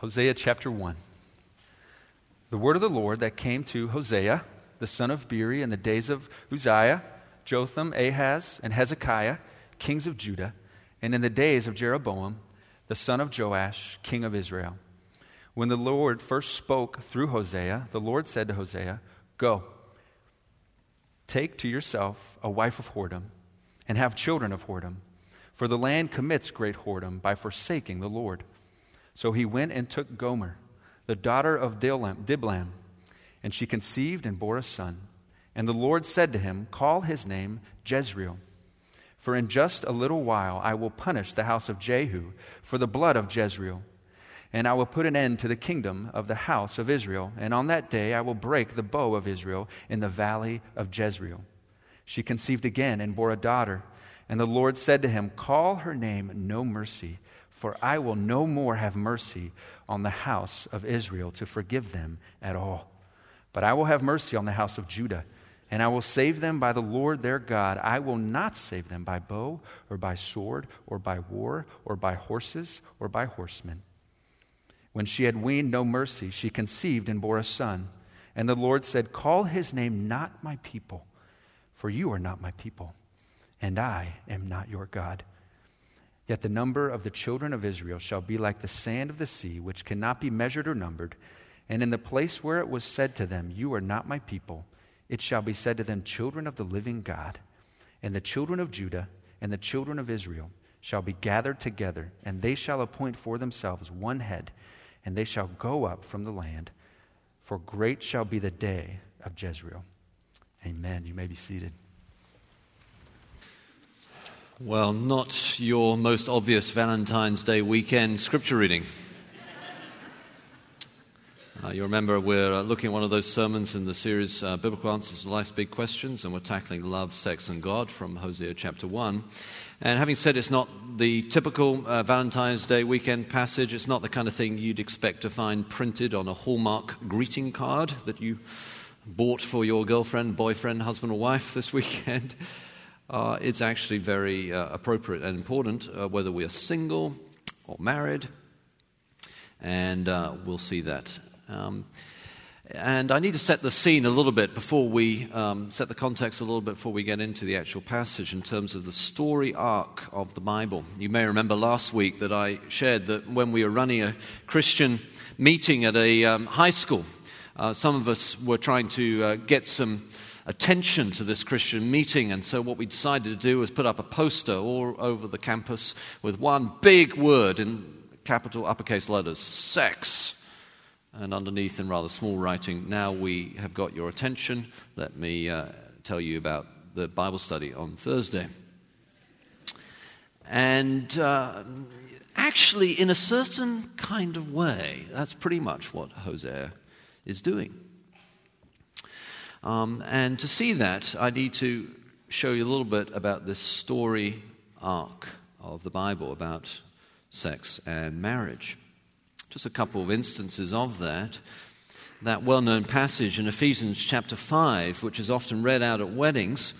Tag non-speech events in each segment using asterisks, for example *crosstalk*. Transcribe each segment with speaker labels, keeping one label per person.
Speaker 1: Hosea chapter 1. The word of the Lord that came to Hosea, the son of Beeri, in the days of Uzziah, Jotham, Ahaz, and Hezekiah, kings of Judah, and in the days of Jeroboam, the son of Joash, king of Israel. When the Lord first spoke through Hosea, the Lord said to Hosea, Go, take to yourself a wife of whoredom, and have children of whoredom, for the land commits great whoredom by forsaking the Lord. So he went and took Gomer, the daughter of Diblaim, and she conceived and bore a son. And the Lord said to him, Call his name Jezreel. For in just a little while I will punish the house of Jehu for the blood of Jezreel. And I will put an end to the kingdom of the house of Israel. And on that day I will break the bow of Israel in the valley of Jezreel. She conceived again and bore a daughter. And the Lord said to him, Call her name No Mercy for I will no more have mercy on the house of Israel to forgive them at all. But I will have mercy on the house of Judah, and I will save them by the Lord their God. I will not save them by bow, or by sword, or by war, or by horses, or by horsemen. When she had weaned no mercy, she conceived and bore a son. And the Lord said, Call his name not my people, for you are not my people, and I am not your God. Yet the number of the children of Israel shall be like the sand of the sea, which cannot be measured or numbered. And in the place where it was said to them, You are not my people, it shall be said to them, Children of the living God. And the children of Judah and the children of Israel shall be gathered together, and they shall appoint for themselves one head, and they shall go up from the land. For great shall be the day of Jezreel. Amen. You may be seated.
Speaker 2: Well, not your most obvious Valentine's Day weekend scripture reading. Uh, you remember we're uh, looking at one of those sermons in the series uh, Biblical Answers to Life's Big Questions, and we're tackling love, sex, and God from Hosea chapter 1. And having said it's not the typical uh, Valentine's Day weekend passage, it's not the kind of thing you'd expect to find printed on a Hallmark greeting card that you bought for your girlfriend, boyfriend, husband, or wife this *laughs* weekend uh, it's actually very uh, appropriate and important uh, whether we are single or married, and uh, we'll see that. Um, and I need to set the scene a little bit before we um, set the context a little bit before we get into the actual passage in terms of the story arc of the Bible. You may remember last week that I shared that when we were running a Christian meeting at a um, high school, uh, some of us were trying to uh, get some attention to this Christian meeting. And so, what we decided to do was put up a poster all over the campus with one big word in capital uppercase letters sex. And underneath, in rather small writing, now we have got your attention. Let me uh, tell you about the Bible study on Thursday. And uh, actually, in a certain kind of way, that's pretty much what Hosea is doing. Um, and to see that, I need to show you a little bit about this story arc of the Bible about sex and marriage. Just a couple of instances of that. That well known passage in Ephesians chapter 5, which is often read out at weddings.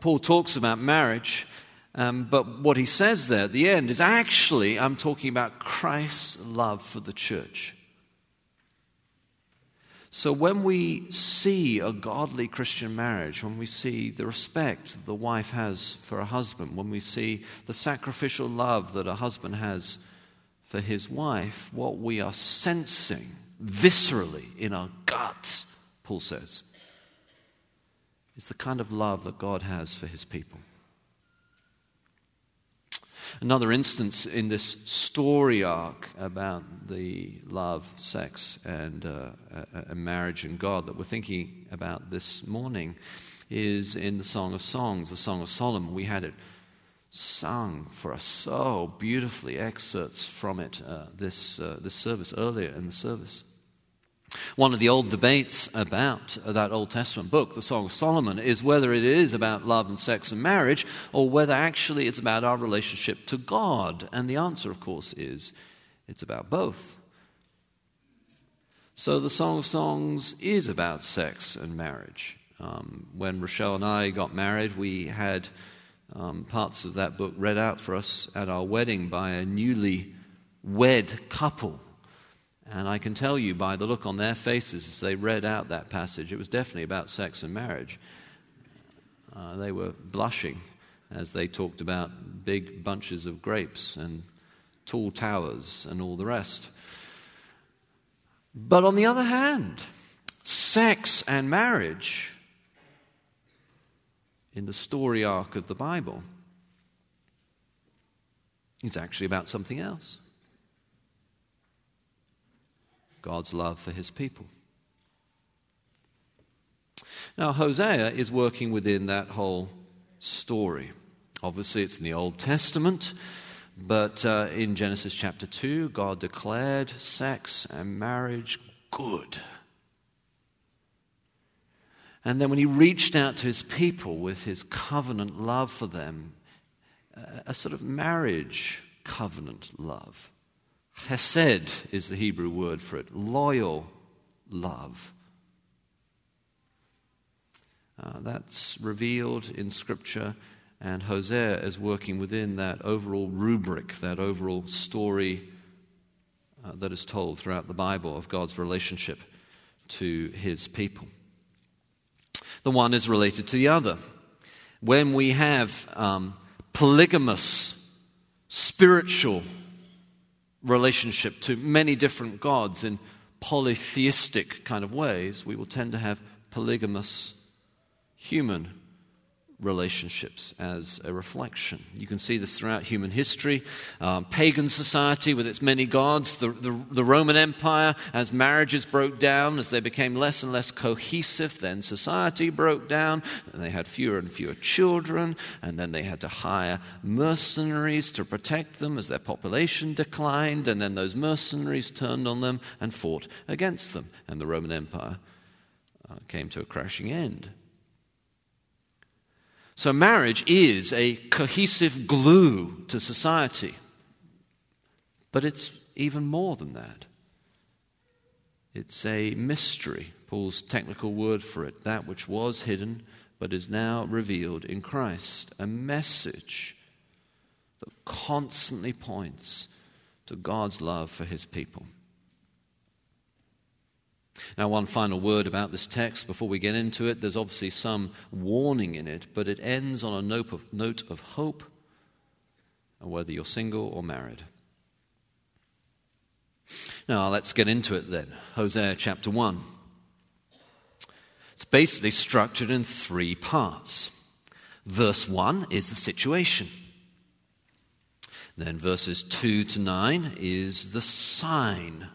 Speaker 2: Paul talks about marriage, um, but what he says there at the end is actually, I'm talking about Christ's love for the church. So when we see a godly Christian marriage, when we see the respect the wife has for a husband, when we see the sacrificial love that a husband has for his wife, what we are sensing viscerally in our guts, Paul says, is the kind of love that God has for his people. Another instance in this story arc about the love, sex, and, uh, uh, marriage and God that we're thinking about this morning is in the Song of Songs, the Song of Solomon. We had it sung for us so beautifully, excerpts from it uh, this, uh, this service, earlier in the service. One of the old debates about that Old Testament book, the Song of Solomon, is whether it is about love and sex and marriage or whether actually it's about our relationship to God. And the answer, of course, is it's about both. So the Song of Songs is about sex and marriage. Um, when Rochelle and I got married, we had um, parts of that book read out for us at our wedding by a newly wed couple. And I can tell you by the look on their faces as they read out that passage, it was definitely about sex and marriage. Uh, they were blushing as they talked about big bunches of grapes and tall towers and all the rest. But on the other hand, sex and marriage in the story arc of the Bible is actually about something else God's love for his people. Now, Hosea is working within that whole story. Obviously, it's in the Old Testament, but uh, in Genesis chapter 2, God declared sex and marriage good. And then when he reached out to his people with his covenant love for them, a sort of marriage covenant love. Hesed is the Hebrew word for it, loyal love. Uh, that's revealed in Scripture, and Hosea is working within that overall rubric, that overall story uh, that is told throughout the Bible of God's relationship to his people the one is related to the other. When we have um, polygamous spiritual relationship to many different gods in polytheistic kind of ways, we will tend to have polygamous human relationships as a reflection. You can see this throughout human history. Um, pagan society with its many gods, the, the, the, Roman Empire, as marriages broke down, as they became less and less cohesive, then society broke down, and they had fewer and fewer children, and then they had to hire mercenaries to protect them as their population declined, and then those mercenaries turned on them and fought against them, and the Roman Empire uh, came to a crashing end. So, marriage is a cohesive glue to society. But it's even more than that. It's a mystery, Paul's technical word for it, that which was hidden but is now revealed in Christ. A message that constantly points to God's love for his people. Now, one final word about this text before we get into it. There's obviously some warning in it, but it ends on a note of, note of hope, whether you're single or married. Now, let's get into it then. Hosea chapter 1. It's basically structured in three parts. Verse 1 is the situation. Then verses 2 to 9 is the sign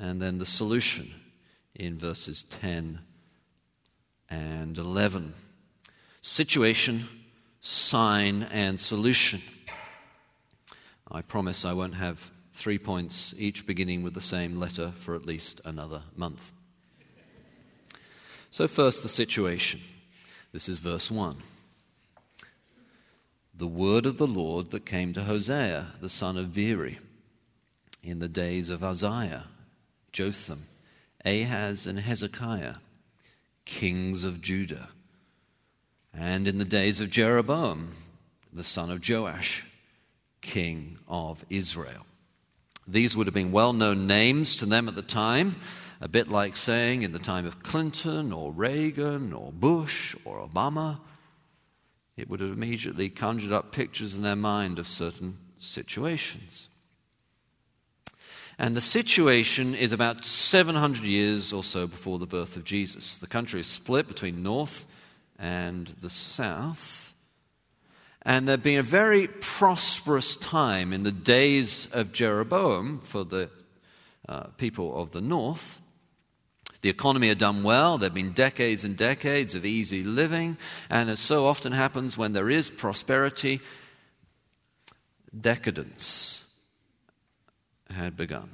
Speaker 2: and then the solution in verses 10 and 11. Situation, sign, and solution. I promise I won't have three points, each beginning with the same letter, for at least another month. So, first, the situation. This is verse 1. The word of the Lord that came to Hosea, the son of Beeri, in the days of Uzziah, Jotham, Ahaz, and Hezekiah, kings of Judah, and in the days of Jeroboam, the son of Joash, king of Israel. These would have been well known names to them at the time, a bit like saying in the time of Clinton or Reagan or Bush or Obama. It would have immediately conjured up pictures in their mind of certain situations. And the situation is about 700 years or so before the birth of Jesus. The country is split between north and the south. And there'd been a very prosperous time in the days of Jeroboam for the uh, people of the north. The economy had done well. There had been decades and decades of easy living. And as so often happens when there is prosperity, decadence had begun.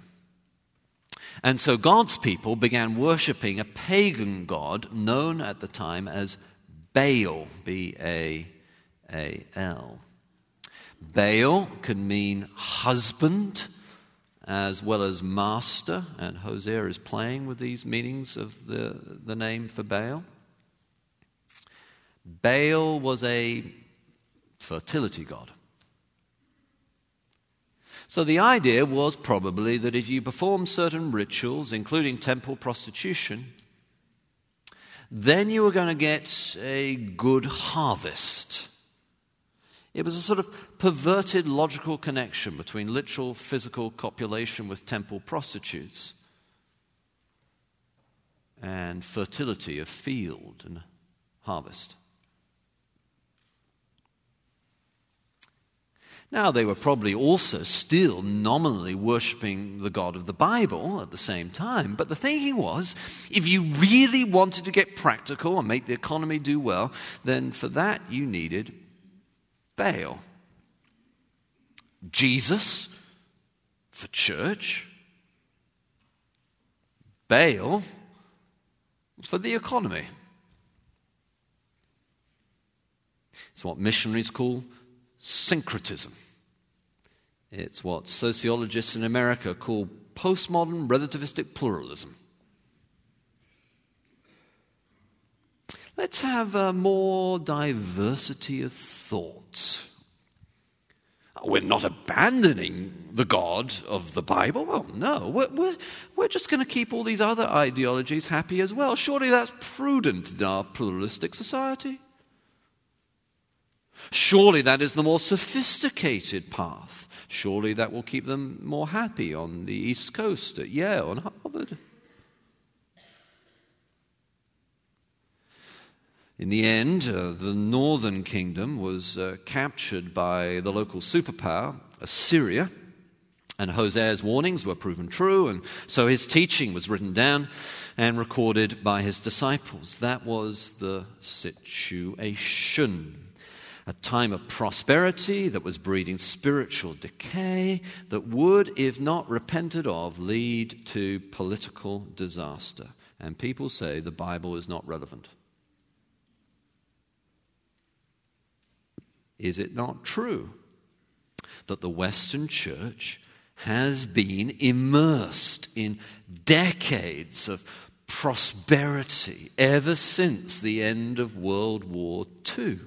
Speaker 2: And so God's people began worshipping a pagan god known at the time as Baal, B A A L. Baal can mean husband as well as master, and Hosea is playing with these meanings of the, the name for Baal. Baal was a fertility god. So the idea was probably that if you perform certain rituals, including temple prostitution, then you were going to get a good harvest. It was a sort of perverted logical connection between literal physical copulation with temple prostitutes and fertility of field and harvest. Now, they were probably also still nominally worshipping the God of the Bible at the same time, but the thinking was if you really wanted to get practical and make the economy do well, then for that you needed Baal. Jesus for church, Baal for the economy. It's what missionaries call syncretism. It's what sociologists in America call postmodern relativistic pluralism. Let's have a more diversity of thoughts. We're not abandoning the God of the Bible. Well, no. We're, we're, we're just going to keep all these other ideologies happy as well. Surely that's prudent in our pluralistic society. Surely that is the more sophisticated path. Surely that will keep them more happy on the East Coast at Yale and Harvard. In the end, uh, the northern kingdom was uh, captured by the local superpower, Assyria, and Hosea's warnings were proven true, and so his teaching was written down and recorded by his disciples. That was the situation. A time of prosperity that was breeding spiritual decay that would, if not repented of, lead to political disaster. And people say the Bible is not relevant. Is it not true that the Western church has been immersed in decades of prosperity ever since the end of World War II?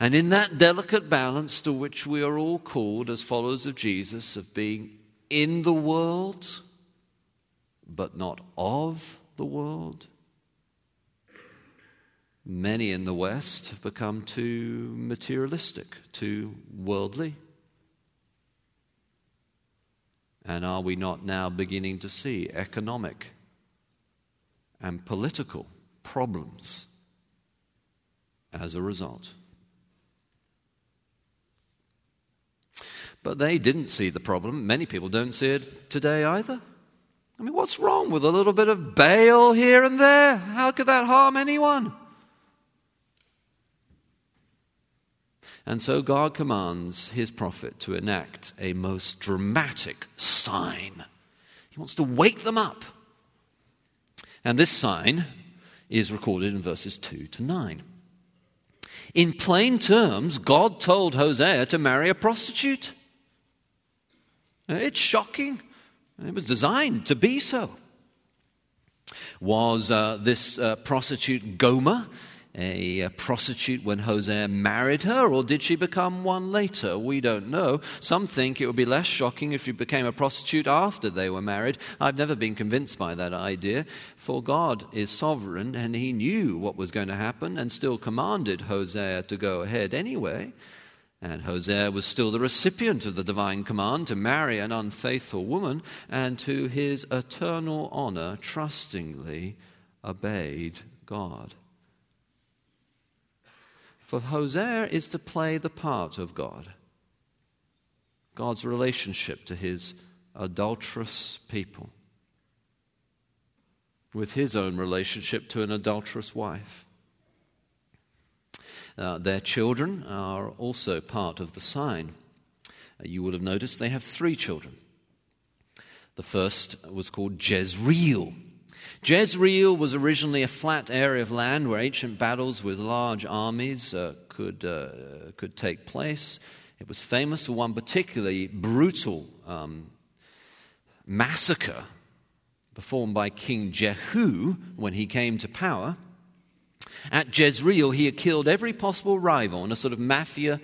Speaker 2: And in that delicate balance to which we are all called as followers of Jesus, of being in the world, but not of the world, Many in the West have become too materialistic, too worldly. And are we not now beginning to see economic and political problems as a result? But they didn't see the problem. Many people don't see it today either. I mean, what's wrong with a little bit of Baal here and there? How could that harm anyone? And so God commands his prophet to enact a most dramatic sign. He wants to wake them up. And this sign is recorded in verses 2 to 9. In plain terms, God told Hosea to marry a prostitute. It's shocking. It was designed to be so. Was uh, this uh, prostitute Gomer? a, a prostitute when Hosea married her, or did she become one later? We don't know. Some think it would be less shocking if she became a prostitute after they were married. I've never been convinced by that idea, for God is sovereign and he knew what was going to happen and still commanded Hosea to go ahead anyway. And Hosea was still the recipient of the divine command to marry an unfaithful woman, and to his eternal honor, trustingly obeyed God. For Hosea is to play the part of God, God's relationship to his adulterous people, with his own relationship to an adulterous wife. Uh, their children are also part of the sign. Uh, you will have noticed they have three children. The first was called Jezreel. Jezreel was originally a flat area of land where ancient battles with large armies uh, could, uh, could take place. It was famous for one particularly brutal um, massacre performed by King Jehu when he came to power. At Jezreel, he had killed every possible rival in a sort of mafia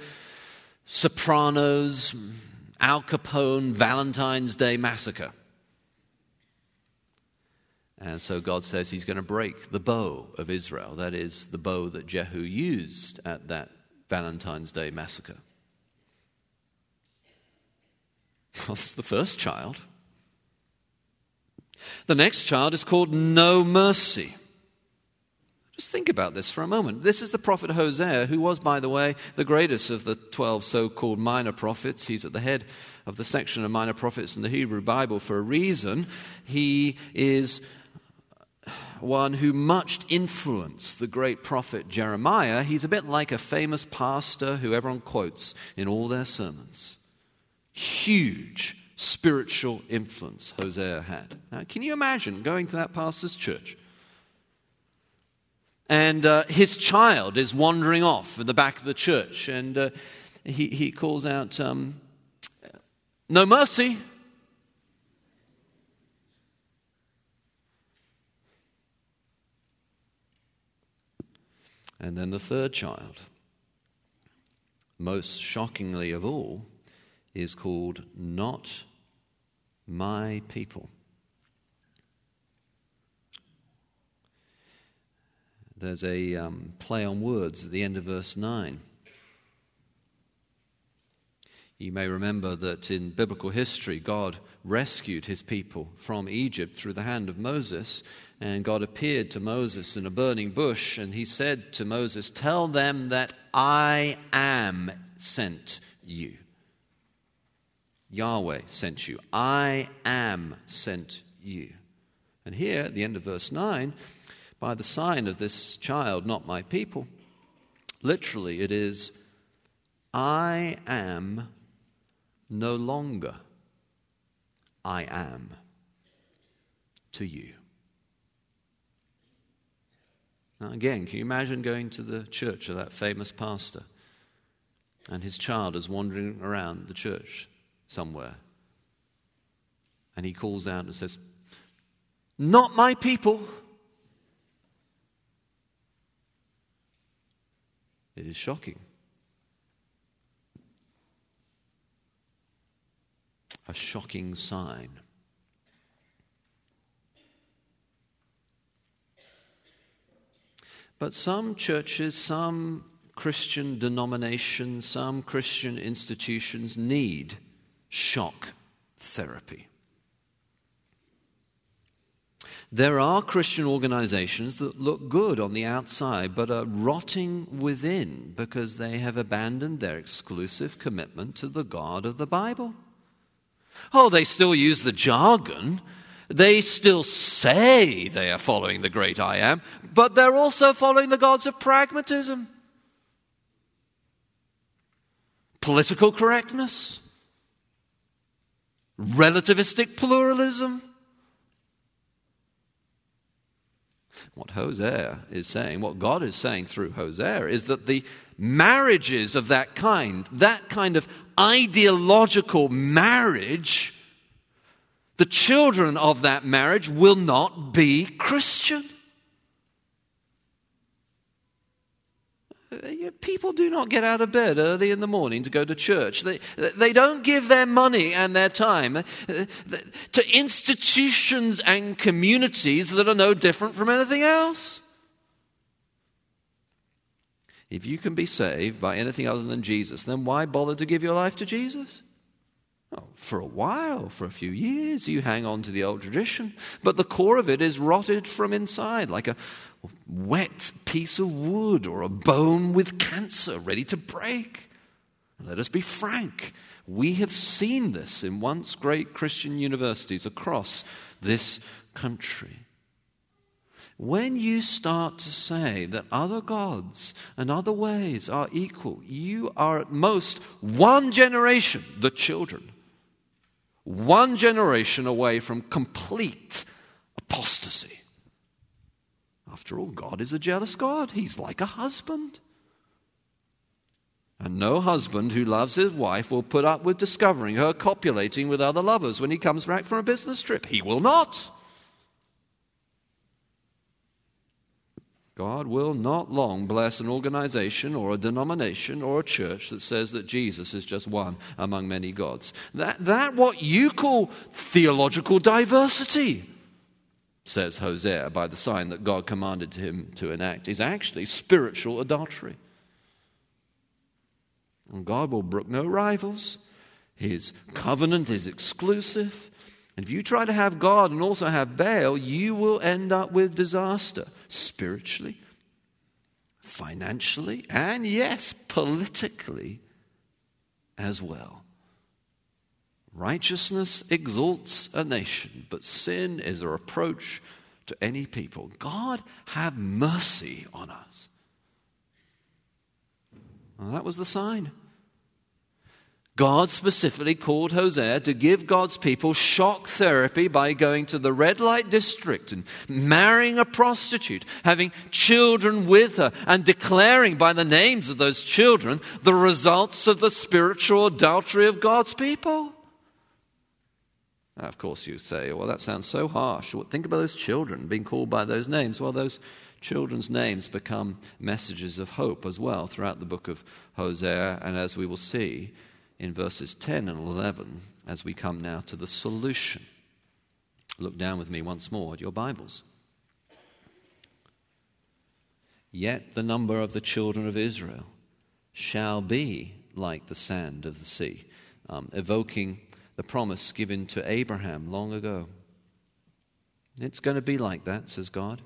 Speaker 2: Sopranos, Al Capone, Valentine's Day massacre. And so God says he's going to break the bow of Israel. That is the bow that Jehu used at that Valentine's Day massacre. *laughs* That's the first child. The next child is called No Mercy. Just think about this for a moment. This is the prophet Hosea, who was, by the way, the greatest of the 12 so called minor prophets. He's at the head of the section of minor prophets in the Hebrew Bible for a reason. He is one who much influenced the great prophet Jeremiah. He's a bit like a famous pastor who everyone quotes in all their sermons. Huge spiritual influence Hosea had. Now, can you imagine going to that pastor's church? And uh, his child is wandering off in the back of the church, and uh, he, he calls out, um, No mercy. And then the third child, most shockingly of all, is called Not My People. There's a um, play on words at the end of verse 9. You may remember that in biblical history, God rescued his people from Egypt through the hand of Moses. And God appeared to Moses in a burning bush, and he said to Moses, Tell them that I am sent you. Yahweh sent you. I am sent you. And here, at the end of verse 9, by the sign of this child, not my people, literally it is, I am no longer I am to you. Now, again, can you imagine going to the church of that famous pastor and his child is wandering around the church somewhere? And he calls out and says, Not my people. It is shocking. A shocking sign. But some churches, some Christian denominations, some Christian institutions need shock therapy. There are Christian organizations that look good on the outside but are rotting within because they have abandoned their exclusive commitment to the God of the Bible. Oh, they still use the jargon. They still say they are following the great I am, but they're also following the gods of pragmatism, political correctness, relativistic pluralism What Hosea is saying, what God is saying through Hosea, is that the marriages of that kind, that kind of ideological marriage, the children of that marriage will not be Christian. People do not get out of bed early in the morning to go to church. They, they don't give their money and their time uh, to institutions and communities that are no different from anything else. If you can be saved by anything other than Jesus, then why bother to give your life to Jesus? Oh, for a while, for a few years, you hang on to the old tradition, but the core of it is rotted from inside, like a wet piece of wood or a bone with cancer ready to break. Let us be frank. We have seen this in once great Christian universities across this country. When you start to say that other gods and other ways are equal, you are at most one generation, the children, one generation away from complete apostasy. After all, God is a jealous God. He's like a husband. And no husband who loves his wife will put up with discovering her copulating with other lovers when he comes back from a business trip. He will not. God will not long bless an organization or a denomination or a church that says that Jesus is just one among many gods. That, that what you call theological diversity, says Hosea by the sign that God commanded him to enact, is actually spiritual adultery. And God will brook no rivals. His covenant is exclusive. And if you try to have God and also have Baal, you will end up with disaster spiritually, financially, and yes, politically as well. Righteousness exalts a nation, but sin is a reproach to any people. God, have mercy on us. Well, that was the sign. God specifically called Hosea to give God's people shock therapy by going to the red light district and marrying a prostitute, having children with her, and declaring by the names of those children the results of the spiritual adultery of God's people. Now, of course, you say, well, that sounds so harsh. Well, think about those children being called by those names. Well, those children's names become messages of hope as well throughout the book of Hosea, and as we will see, in verses 10 and 11 as we come now to the solution. Look down with me once more at your Bibles. Yet the number of the children of Israel shall be like the sand of the sea, um, evoking the promise given to Abraham long ago. It's going to be like that, says God.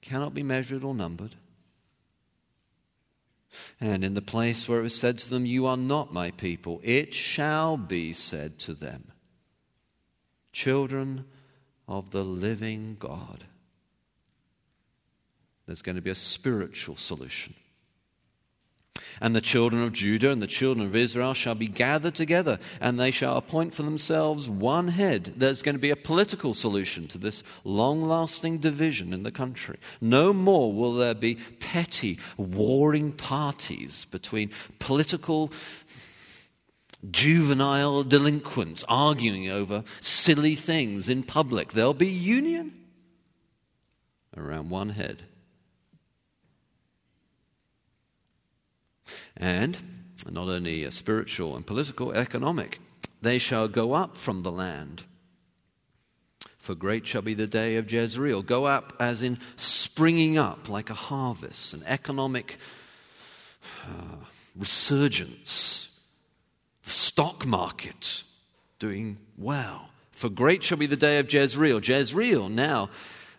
Speaker 2: Cannot be measured or numbered. And in the place where it was said to them, You are not my people, it shall be said to them, Children of the living God. There's going to be a spiritual solution. And the children of Judah and the children of Israel shall be gathered together, and they shall appoint for themselves one head. There's going to be a political solution to this long lasting division in the country. No more will there be petty, warring parties between political, juvenile delinquents arguing over silly things in public. There'll be union around one head. And not only spiritual and political, economic. They shall go up from the land. For great shall be the day of Jezreel. Go up as in springing up like a harvest, an economic uh, resurgence. The stock market doing well. For great shall be the day of Jezreel. Jezreel now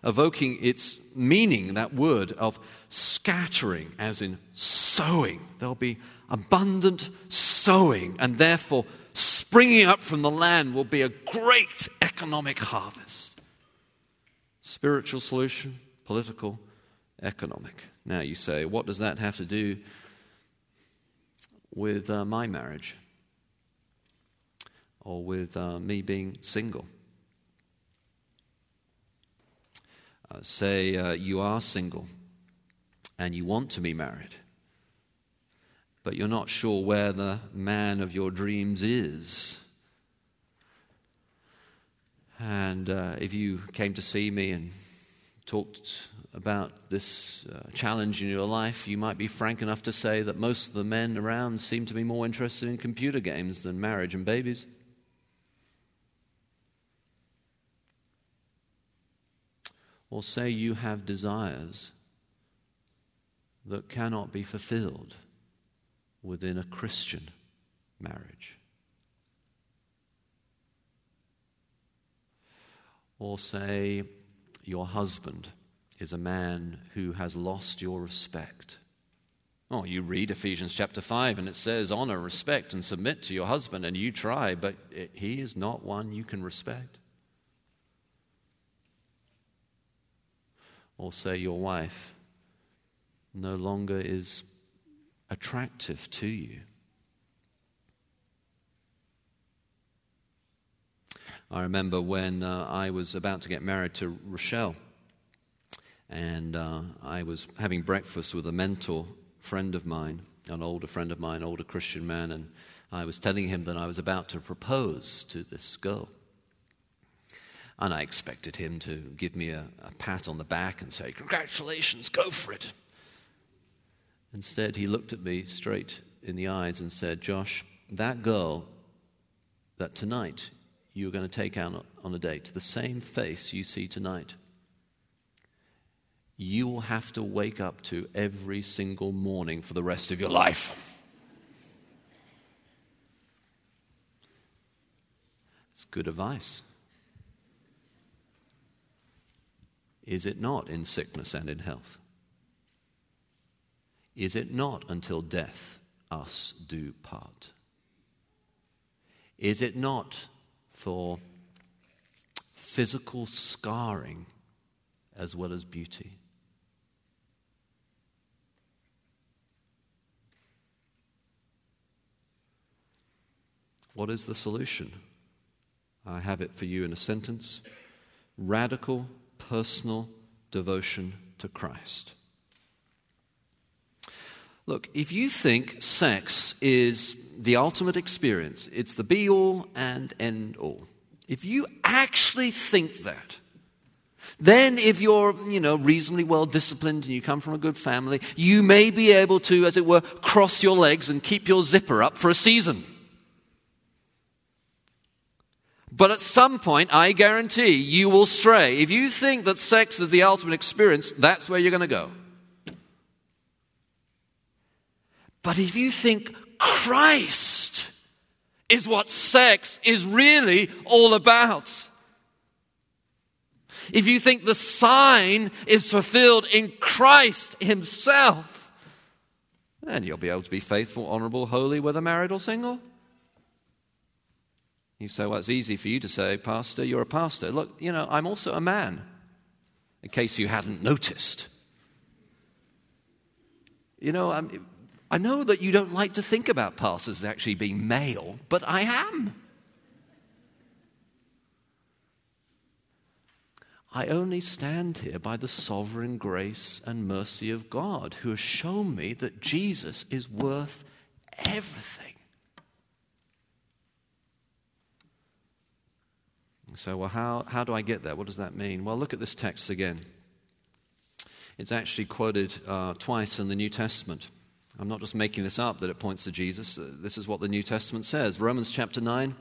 Speaker 2: evoking its meaning, that word of scattering, as in sowing. There'll be abundant sowing, and therefore, springing up from the land will be a great economic harvest. Spiritual solution, political, economic. Now, you say, what does that have to do with uh, my marriage? Or with uh, me being single? Uh, say uh, you are single and you want to be married, but you're not sure where the man of your dreams is. And uh, if you came to see me and talked about this uh, challenge in your life, you might be frank enough to say that most of the men around seem to be more interested in computer games than marriage and babies. Or say you have desires that cannot be fulfilled within a Christian marriage. Or say your husband is a man who has lost your respect. Oh, you read Ephesians chapter 5 and it says, honor, respect, and submit to your husband, and you try, but it, he is not one you can respect. or say your wife no longer is attractive to you. I remember when uh, I was about to get married to Rochelle, and uh, I was having breakfast with a mentor friend of mine, an older friend of mine, older Christian man, and I was telling him that I was about to propose to this girl. And I expected him to give me a, a pat on the back and say, Congratulations, go for it. Instead, he looked at me straight in the eyes and said, Josh, that girl that tonight you're going to take out on a date, the same face you see tonight, you will have to wake up to every single morning for the rest of your life. It's good advice. Is it not in sickness and in health? Is it not until death us do part? Is it not for physical scarring as well as beauty? What is the solution? I have it for you in a sentence radical personal devotion to Christ. Look, if you think sex is the ultimate experience, it's the be all and end all, if you actually think that, then if you're, you know, reasonably well disciplined and you come from a good family, you may be able to, as it were, cross your legs and keep your zipper up for a season. But at some point, I guarantee you will stray. If you think that sex is the ultimate experience, that's where you're going to go. But if you think Christ is what sex is really all about, if you think the sign is fulfilled in Christ Himself, then you'll be able to be faithful, honorable, holy, whether married or single. You say, well, it's easy for you to say, Pastor, you're a pastor. Look, you know, I'm also a man, in case you hadn't noticed. You know, I'm, I know that you don't like to think about pastors actually being male, but I am. I only stand here by the sovereign grace and mercy of God, who has shown me that Jesus is worth everything. So, well, how, how do I get there? What does that mean? Well, look at this text again. It's actually quoted uh, twice in the New Testament. I'm not just making this up that it points to Jesus. Uh, this is what the New Testament says. Romans chapter 9.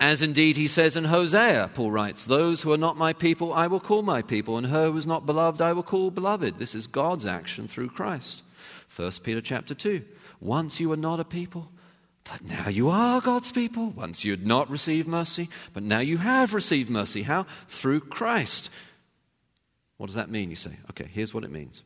Speaker 2: As indeed he says in Hosea, Paul writes, Those who are not my people, I will call my people, and her who is not beloved, I will call beloved. This is God's action through Christ. 1 Peter chapter 2. Once you were not a people, but now you are God's people. Once you had not received mercy, but now you have received mercy. How? Through Christ. What does that mean, you say? Okay, here's what it means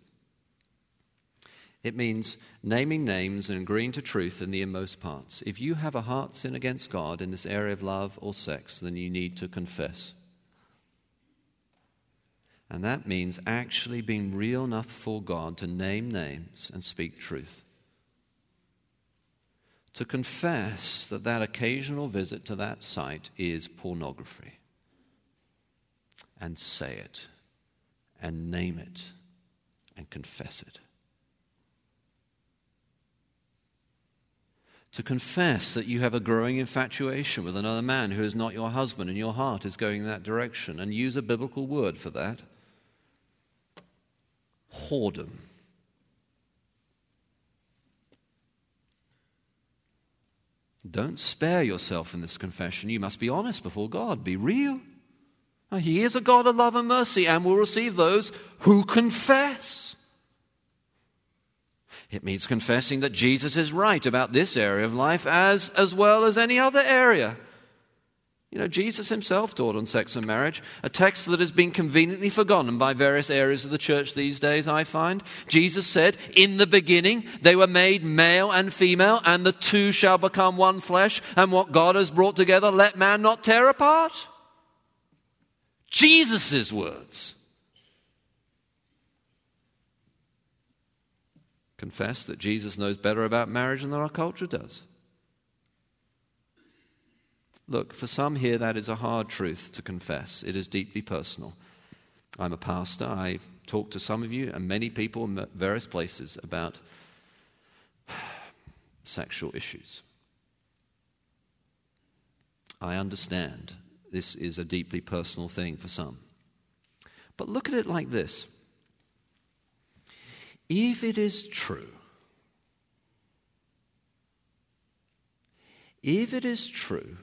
Speaker 2: it means naming names and agreeing to truth in the inmost parts. If you have a heart sin against God in this area of love or sex, then you need to confess. And that means actually being real enough for God to name names and speak truth to confess that that occasional visit to that site is pornography and say it and name it and confess it. To confess that you have a growing infatuation with another man who is not your husband and your heart is going in that direction and use a biblical word for that. Whoredom. Don't spare yourself in this confession. You must be honest before God. Be real. He is a God of love and mercy and will receive those who confess. It means confessing that Jesus is right about this area of life as, as well as any other area. You know, Jesus himself taught on sex and marriage, a text that has been conveniently forgotten by various areas of the church these days, I find. Jesus said, In the beginning, they were made male and female, and the two shall become one flesh, and what God has brought together, let man not tear apart. Jesus' words. Confess that Jesus knows better about marriage than our culture does. Look, for some here, that is a hard truth to confess. It is deeply personal. I'm a pastor. I've talked to some of you and many people in various places about *sighs* sexual issues. I understand this is a deeply personal thing for some. But look at it like this if it is true, if it is true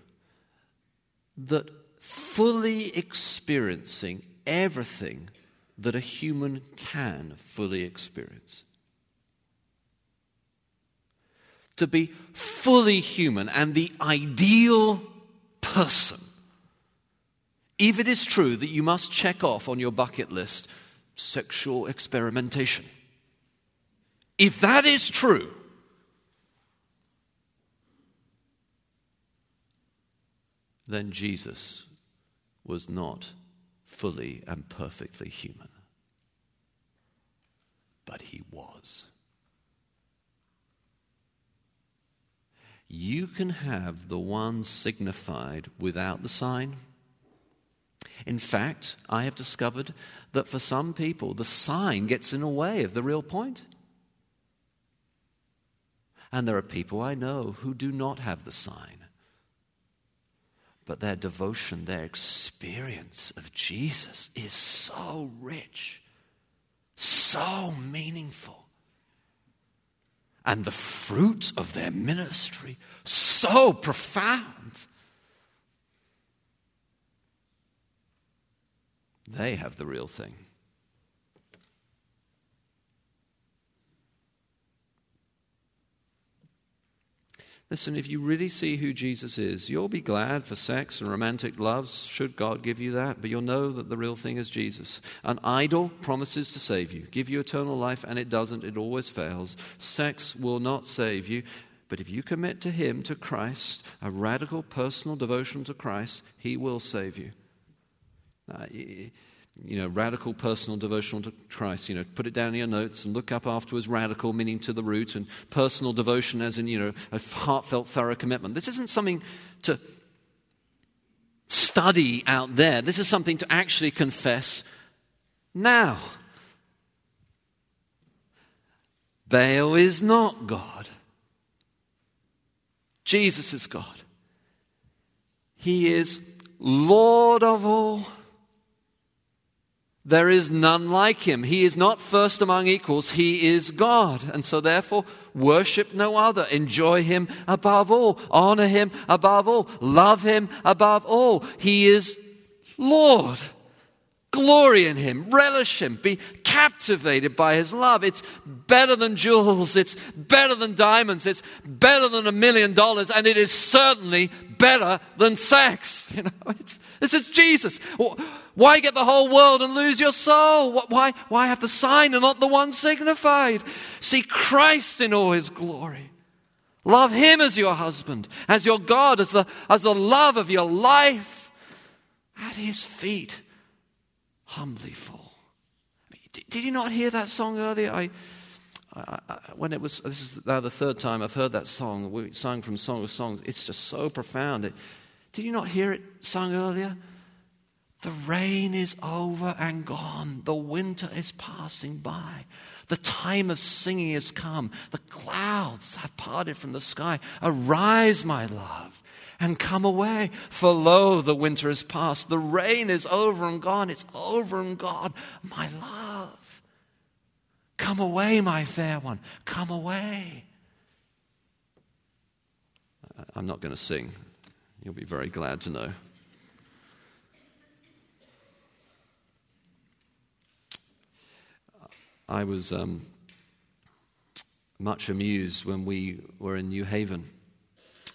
Speaker 2: that fully experiencing everything that a human can fully experience, to be fully human and the ideal person, if it is true that you must check off on your bucket list sexual experimentation, if that is true, then Jesus was not fully and perfectly human. But he was. You can have the one signified without the sign. In fact, I have discovered that for some people, the sign gets in the way of the real point. And there are people I know who do not have the sign. But their devotion, their experience of Jesus is so rich, so meaningful. And the fruit of their ministry, so profound. They have the real thing. Listen, if you really see who Jesus is, you'll be glad for sex and romantic loves, should God give you that, but you'll know that the real thing is Jesus. An idol promises to save you, give you eternal life, and it doesn't, it always fails. Sex will not save you, but if you commit to Him, to Christ, a radical personal devotion to Christ, He will save you. Uh, you know, radical personal devotional to Christ. You know, put it down in your notes and look up afterwards radical, meaning to the root, and personal devotion as in, you know, a heartfelt, thorough commitment. This isn't something to study out there. This is something to actually confess now. Baal is not God. Jesus is God. He is Lord of all there is none like him. He is not first among equals. He is God. And so, therefore, worship no other. Enjoy him above all. Honor him above all. Love him above all. He is Lord. Glory in him. Relish him. Be captivated by his love. It's better than jewels. It's better than diamonds. It's better than a million dollars. And it is certainly better than sex. *laughs* You know, this is Jesus. Why get the whole world and lose your soul? Why, why have the sign and not the one signified? See Christ in all his glory. Love him as your husband, as your God, as the, as the love of your life. At his feet, humbly fall. Did, did you not hear that song earlier? I, I, I, when it was, this is now the third time I've heard that song. We sung from Song of Songs. It's just so profound. It, did you not hear it sung earlier? The rain is over and gone. The winter is passing by. The time of singing has come. The clouds have parted from the sky. Arise, my love, and come away. For lo, the winter is past. The rain is over and gone. It's over and gone. My love, come away, my fair one. Come away. I'm not going to sing. You'll be very glad to know. I was um, much amused when we were in New Haven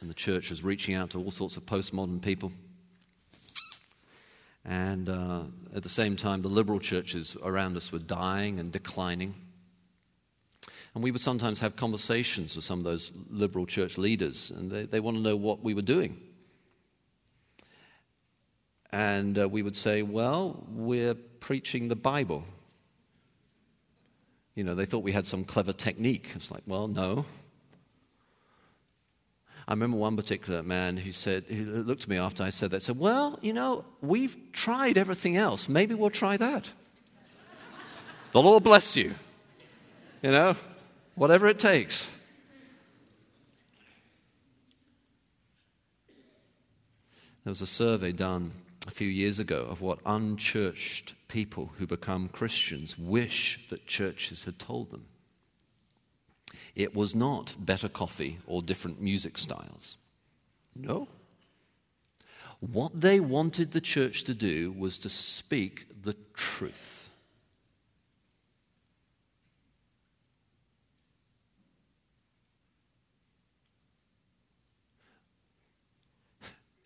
Speaker 2: and the church was reaching out to all sorts of postmodern people. And uh, at the same time, the liberal churches around us were dying and declining. And we would sometimes have conversations with some of those liberal church leaders, and they, they want to know what we were doing. And uh, we would say, Well, we're preaching the Bible. You know, they thought we had some clever technique. It's like, well, no. I remember one particular man who said, he looked at me after I said that, said, Well, you know, we've tried everything else. Maybe we'll try that. the Lord bless you. You know, whatever it takes. There was a survey done a few years ago of what unchurched people who become Christians wish that churches had told them. It was not better coffee or different music styles. No. What they wanted the church to do was to speak the truth.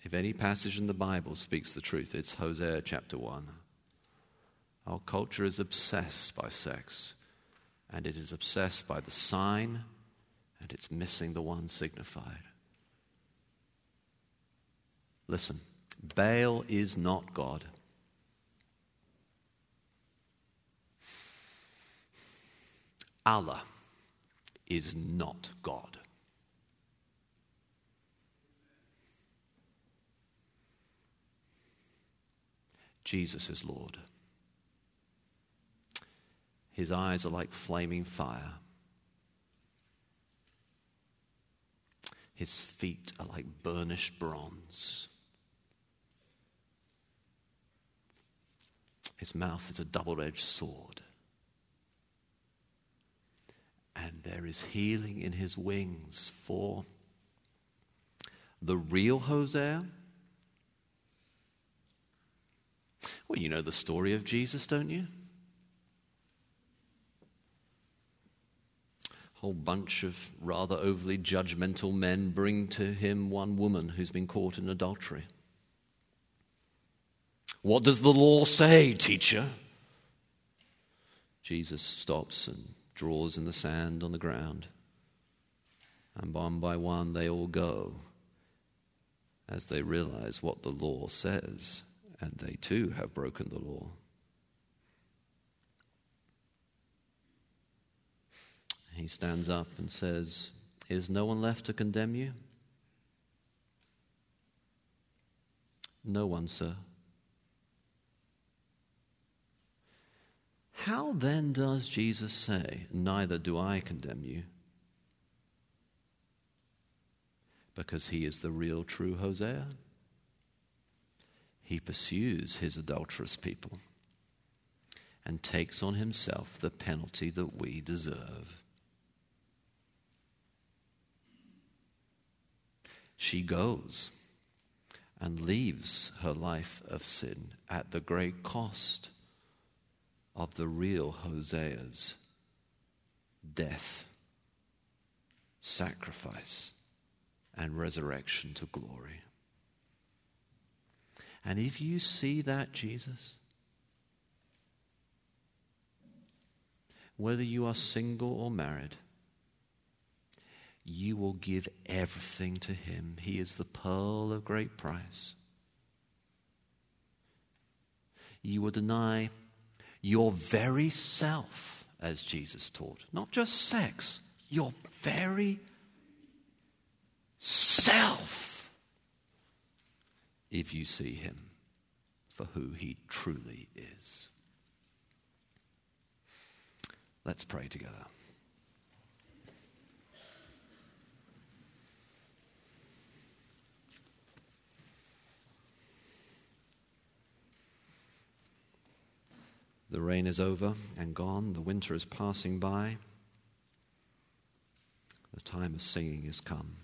Speaker 2: If any passage in the Bible speaks the truth, it's Hosea chapter 1. Our culture is obsessed by sex, and it is obsessed by the sign, and it's missing the one signified. Listen, Baal is not God. Allah is not God. Jesus is Lord. His eyes are like flaming fire. His feet are like burnished bronze. His mouth is a double edged sword. And there is healing in his wings for the real Hosea Well, you know the story of Jesus, don't you? A whole bunch of rather overly judgmental men bring to him one woman who's been caught in adultery. What does the law say, teacher? Jesus stops and draws in the sand on the ground. And one by one they all go as they realize what the law says and they too have broken the law. He stands up and says, Is no one left to condemn you? No one, sir. How then does Jesus say, Neither do I condemn you? Because he is the real true Hosea he pursues his adulterous people and takes on himself the penalty that we deserve. She goes and leaves her life of sin at the great cost of the real Hosea's death, sacrifice, and resurrection to glory. And if you see that, Jesus, whether you are single or married, you will give everything to him. He is the pearl of great price. You will deny your very self, as Jesus taught, not just sex, your very self if you see him for who he truly is. Let's pray together. The rain is over and gone, the winter is passing by, the time of singing is come.